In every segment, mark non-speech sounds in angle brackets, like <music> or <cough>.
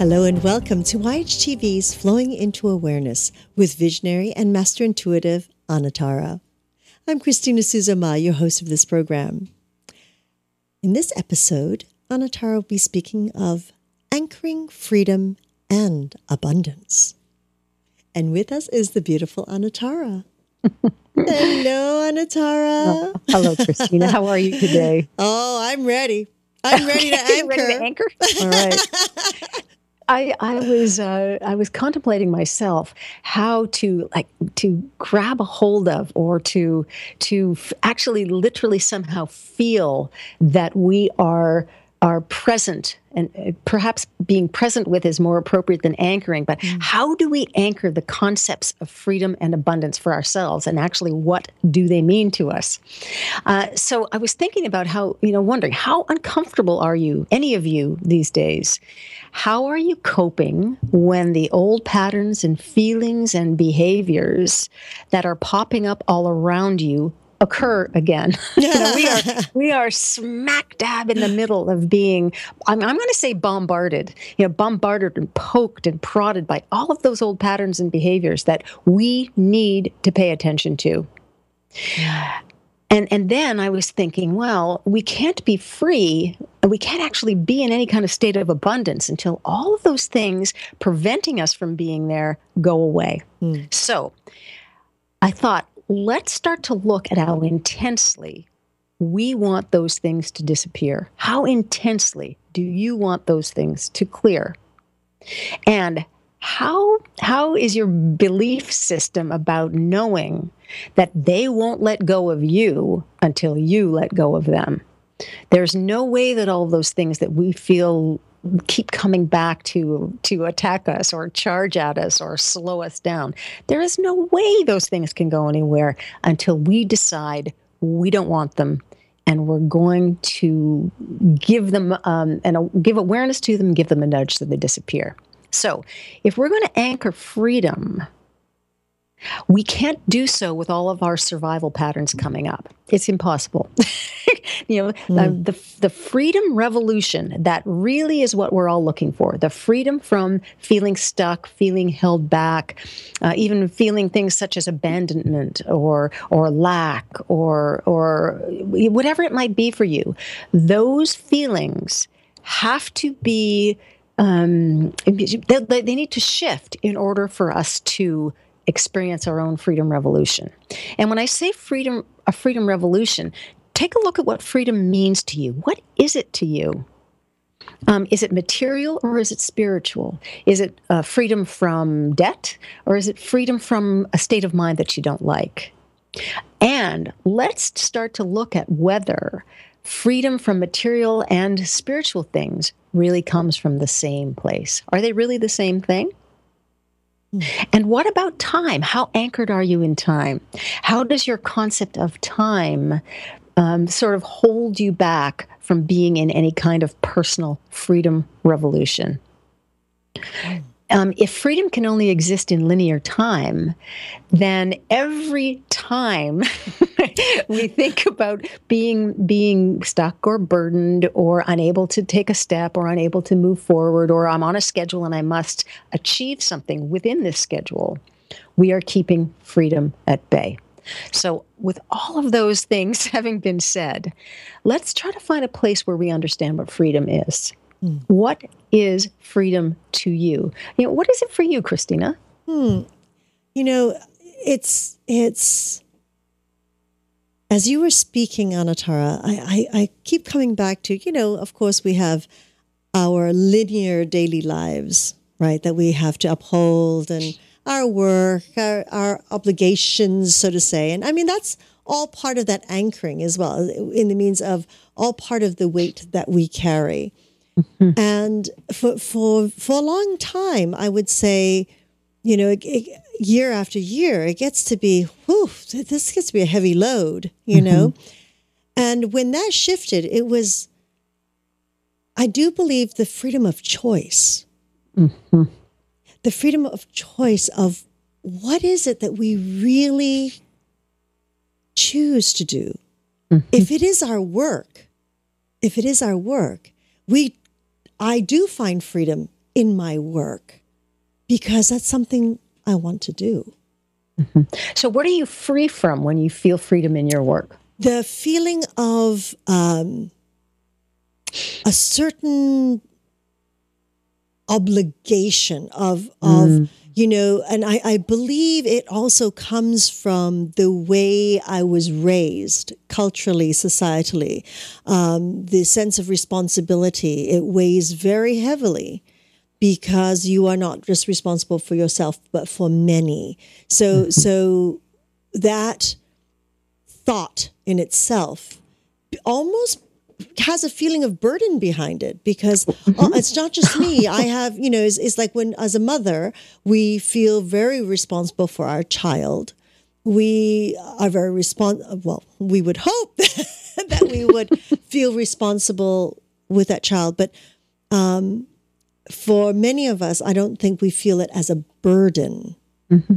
Hello and welcome to YHTV's Flowing into Awareness with visionary and master intuitive Anatara. I'm Christina Suzuma, your host of this program. In this episode, Anatara will be speaking of anchoring freedom and abundance. And with us is the beautiful Anatara. <laughs> Hello, Anatara. Oh, hello, Christina. How are you today? <laughs> oh, I'm ready. I'm ready to <laughs> anchor. ready to anchor? All right. I, I was uh, I was contemplating myself how to like to grab a hold of or to to f- actually literally somehow feel that we are are present and uh, perhaps being present with is more appropriate than anchoring but mm. how do we anchor the concepts of freedom and abundance for ourselves? And actually what do they mean to us? Uh, so i was thinking about how you know wondering how uncomfortable are you any of you these days? How are you coping when the old patterns and feelings and behaviors that are popping up all around you occur again. <laughs> you know, we are <laughs> we are smack dab in the middle of being I'm, I'm going to say bombarded, you know, bombarded and poked and prodded by all of those old patterns and behaviors that we need to pay attention to. And and then I was thinking, well, we can't be free and we can't actually be in any kind of state of abundance until all of those things preventing us from being there go away. Mm. So I thought, let's start to look at how intensely we want those things to disappear. How intensely do you want those things to clear? And how how is your belief system about knowing that they won't let go of you until you let go of them? There's no way that all those things that we feel keep coming back to to attack us or charge at us or slow us down. There is no way those things can go anywhere until we decide we don't want them and we're going to give them um, and give awareness to them, give them a nudge so they disappear. So, if we're going to anchor freedom we can't do so with all of our survival patterns coming up. It's impossible. <laughs> you know, mm. the the freedom revolution that really is what we're all looking for. The freedom from feeling stuck, feeling held back, uh, even feeling things such as abandonment or or lack or or whatever it might be for you. Those feelings have to be um, they, they need to shift in order for us to experience our own freedom revolution. And when I say freedom, a freedom revolution, take a look at what freedom means to you. What is it to you? Um, is it material or is it spiritual? Is it uh, freedom from debt or is it freedom from a state of mind that you don't like? And let's start to look at whether freedom from material and spiritual things really comes from the same place. Are they really the same thing? And what about time? How anchored are you in time? How does your concept of time um, sort of hold you back from being in any kind of personal freedom revolution? Um, if freedom can only exist in linear time, then every time <laughs> we think about being being stuck or burdened or unable to take a step or unable to move forward or I'm on a schedule and I must achieve something within this schedule, we are keeping freedom at bay. So, with all of those things <laughs> having been said, let's try to find a place where we understand what freedom is. Mm. What is freedom to you? You know, what is it for you, Christina? Hmm. You know, it's it's as you were speaking, Anatara, I, I, I keep coming back to, you know, of course we have our linear daily lives, right, that we have to uphold and our work, our, our obligations, so to say. And I mean, that's all part of that anchoring as well, in the means of all part of the weight that we carry. Mm-hmm. And for, for, for a long time, I would say, you know, it, it, year after year, it gets to be, whew, this gets to be a heavy load, you mm-hmm. know? And when that shifted, it was, I do believe the freedom of choice. Mm-hmm. The freedom of choice of what is it that we really choose to do. Mm-hmm. If it is our work, if it is our work, we I do find freedom in my work because that's something I want to do. Mm-hmm. So, what are you free from when you feel freedom in your work? The feeling of um, a certain obligation of of mm. you know and I, I believe it also comes from the way i was raised culturally societally um, the sense of responsibility it weighs very heavily because you are not just responsible for yourself but for many so mm-hmm. so that thought in itself almost has a feeling of burden behind it because oh, it's not just me. I have, you know, it's, it's like when, as a mother, we feel very responsible for our child. We are very responsible. Well, we would hope <laughs> that we would feel responsible with that child. But um, for many of us, I don't think we feel it as a burden. Mm-hmm.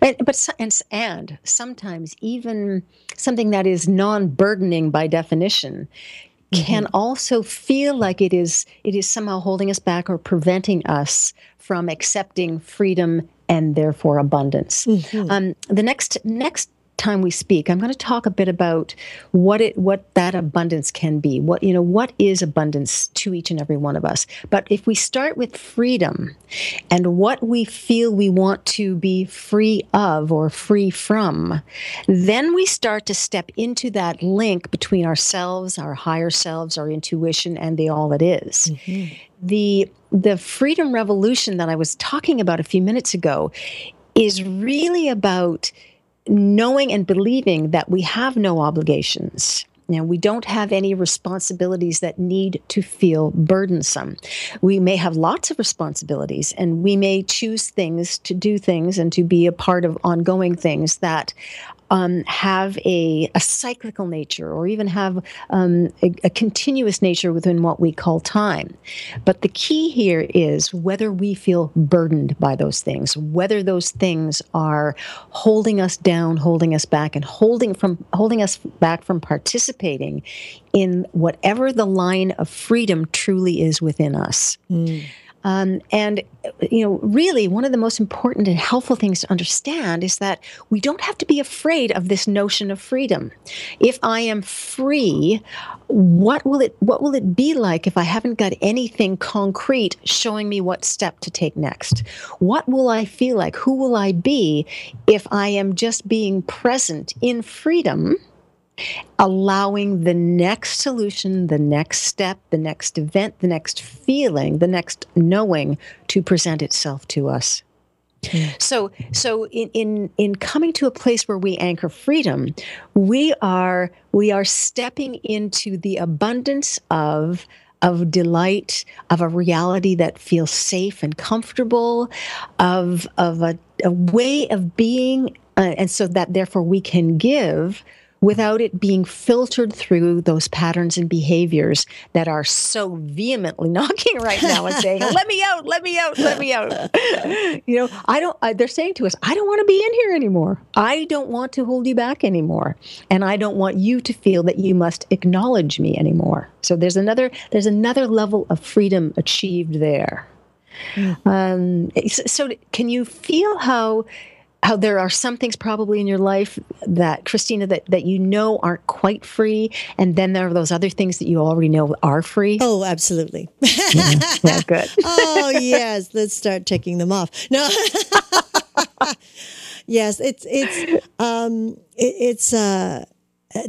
And, but and, and sometimes even something that is non-burdening by definition can mm-hmm. also feel like it is it is somehow holding us back or preventing us from accepting freedom and therefore abundance. Mm-hmm. Um, the next next time we speak, I'm going to talk a bit about what it what that abundance can be. What you know, what is abundance to each and every one of us. But if we start with freedom and what we feel we want to be free of or free from, then we start to step into that link between ourselves, our higher selves, our intuition, and the all that is. Mm-hmm. The the freedom revolution that I was talking about a few minutes ago is really about knowing and believing that we have no obligations. Now, we don't have any responsibilities that need to feel burdensome. We may have lots of responsibilities, and we may choose things to do things and to be a part of ongoing things that um, have a, a, cyclical nature or even have um, a, a, continuous nature within what we call time. But the key here is whether we feel burdened by those things, whether those things are holding us down, holding us back, and holding from holding us back from participating in whatever the line of freedom truly is within us. Mm. Um, and, you know, really one of the most important and helpful things to understand is that we don't have to be afraid of this notion of freedom. If I am free, what will it what will it be like if I haven't got anything concrete showing me what step to take next? What will I feel like? Who will I be if I am just being present in freedom? Allowing the next solution, the next step, the next event, the next feeling, the next knowing to present itself to us. So, so in, in in coming to a place where we anchor freedom, we are we are stepping into the abundance of of delight, of a reality that feels safe and comfortable, of of a, a way of being, uh, and so that therefore we can give without it being filtered through those patterns and behaviors that are so vehemently <laughs> knocking right now and saying, "Let me out! Let me out! Let me out!" you know, I don't. Uh, they're saying to us, "I don't want to be in here anymore. I don't want to hold you back anymore, and I don't want you to feel that you must acknowledge me anymore." So there's another there's another level of freedom achieved there. Mm. Um, so, can you feel how? How there are some things probably in your life that Christina that, that you know aren't quite free and then there are those other things that you already know are free. Oh absolutely. Yeah, yeah good. <laughs> Oh yes. Let's start checking them off. No. <laughs> Yes it's it's um it, it's uh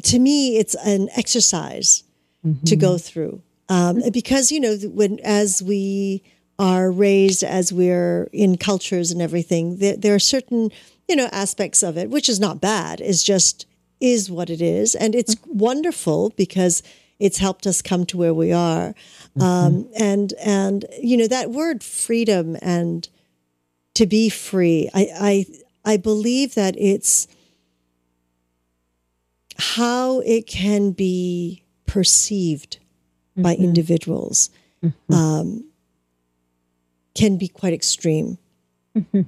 to me it's an exercise mm-hmm. to go through. Um because you know when as we are raised as we're in cultures and everything, there, there are certain, you know, aspects of it, which is not bad. Is just is what it is, and it's mm-hmm. wonderful because it's helped us come to where we are. Mm-hmm. Um, and and you know that word freedom and to be free, I I I believe that it's how it can be perceived mm-hmm. by individuals. Mm-hmm. Um, can be quite extreme. Mm-hmm.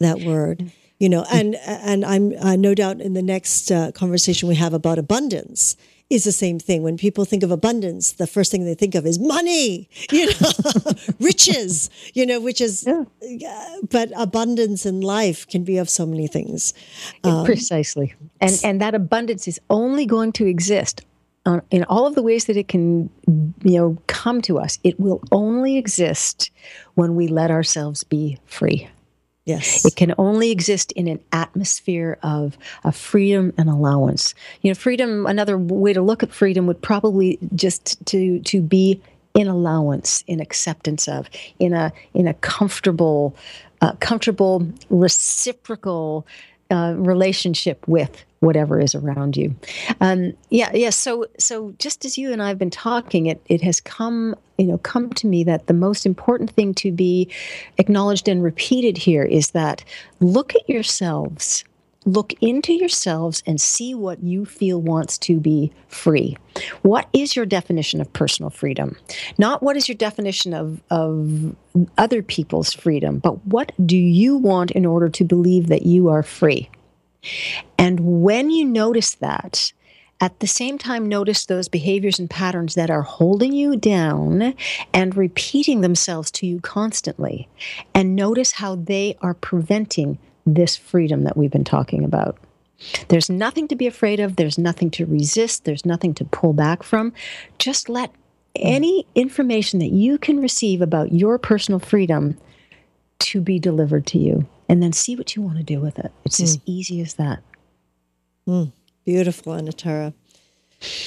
That word, you know, and and I'm uh, no doubt in the next uh, conversation we have about abundance, is the same thing. When people think of abundance, the first thing they think of is money, you know, <laughs> riches, you know, which is, yeah. uh, but abundance in life can be of so many things. Um, Precisely. And, and that abundance is only going to exist uh, in all of the ways that it can, you know, come to us. It will only exist when we let ourselves be free. Yes. It can only exist in an atmosphere of, of freedom and allowance. You know, freedom, another way to look at freedom would probably just to to be in allowance, in acceptance of, in a in a comfortable, uh, comfortable, reciprocal uh, relationship with whatever is around you. Um, yeah, yeah. So, so just as you and I have been talking, it it has come, you know, come to me that the most important thing to be acknowledged and repeated here is that look at yourselves. Look into yourselves and see what you feel wants to be free. What is your definition of personal freedom? Not what is your definition of, of other people's freedom, but what do you want in order to believe that you are free? And when you notice that, at the same time, notice those behaviors and patterns that are holding you down and repeating themselves to you constantly. And notice how they are preventing this freedom that we've been talking about. There's nothing to be afraid of, there's nothing to resist, there's nothing to pull back from. Just let any information that you can receive about your personal freedom to be delivered to you and then see what you want to do with it. It's mm. as easy as that. Mm. Beautiful, Anatara.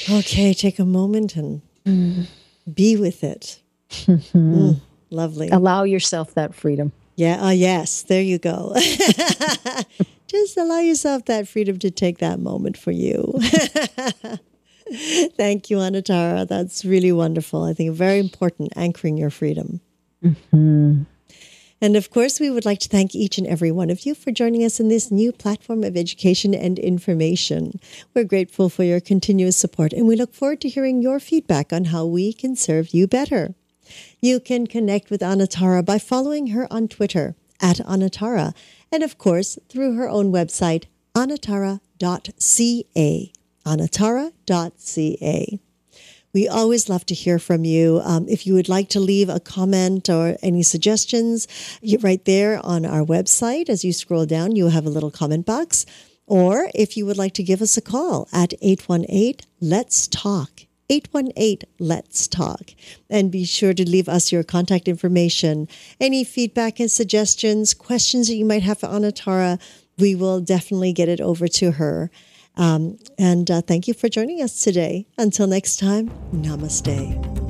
Okay, take a moment and mm. be with it. <laughs> Mm. Lovely. Allow yourself that freedom. Yeah, uh, yes, there you go. <laughs> Just allow yourself that freedom to take that moment for you. <laughs> Thank you, Anatara. That's really wonderful. I think very important, anchoring your freedom. Mm-hmm. And of course, we would like to thank each and every one of you for joining us in this new platform of education and information. We're grateful for your continuous support and we look forward to hearing your feedback on how we can serve you better. You can connect with Anatara by following her on Twitter at Anatara and, of course, through her own website, anatara.ca. Anatara.ca. We always love to hear from you. Um, if you would like to leave a comment or any suggestions, right there on our website, as you scroll down, you have a little comment box. Or if you would like to give us a call at 818 Let's Talk. 818 Let's Talk. And be sure to leave us your contact information. Any feedback and suggestions, questions that you might have for Anatara, we will definitely get it over to her. Um, and uh, thank you for joining us today. Until next time, namaste.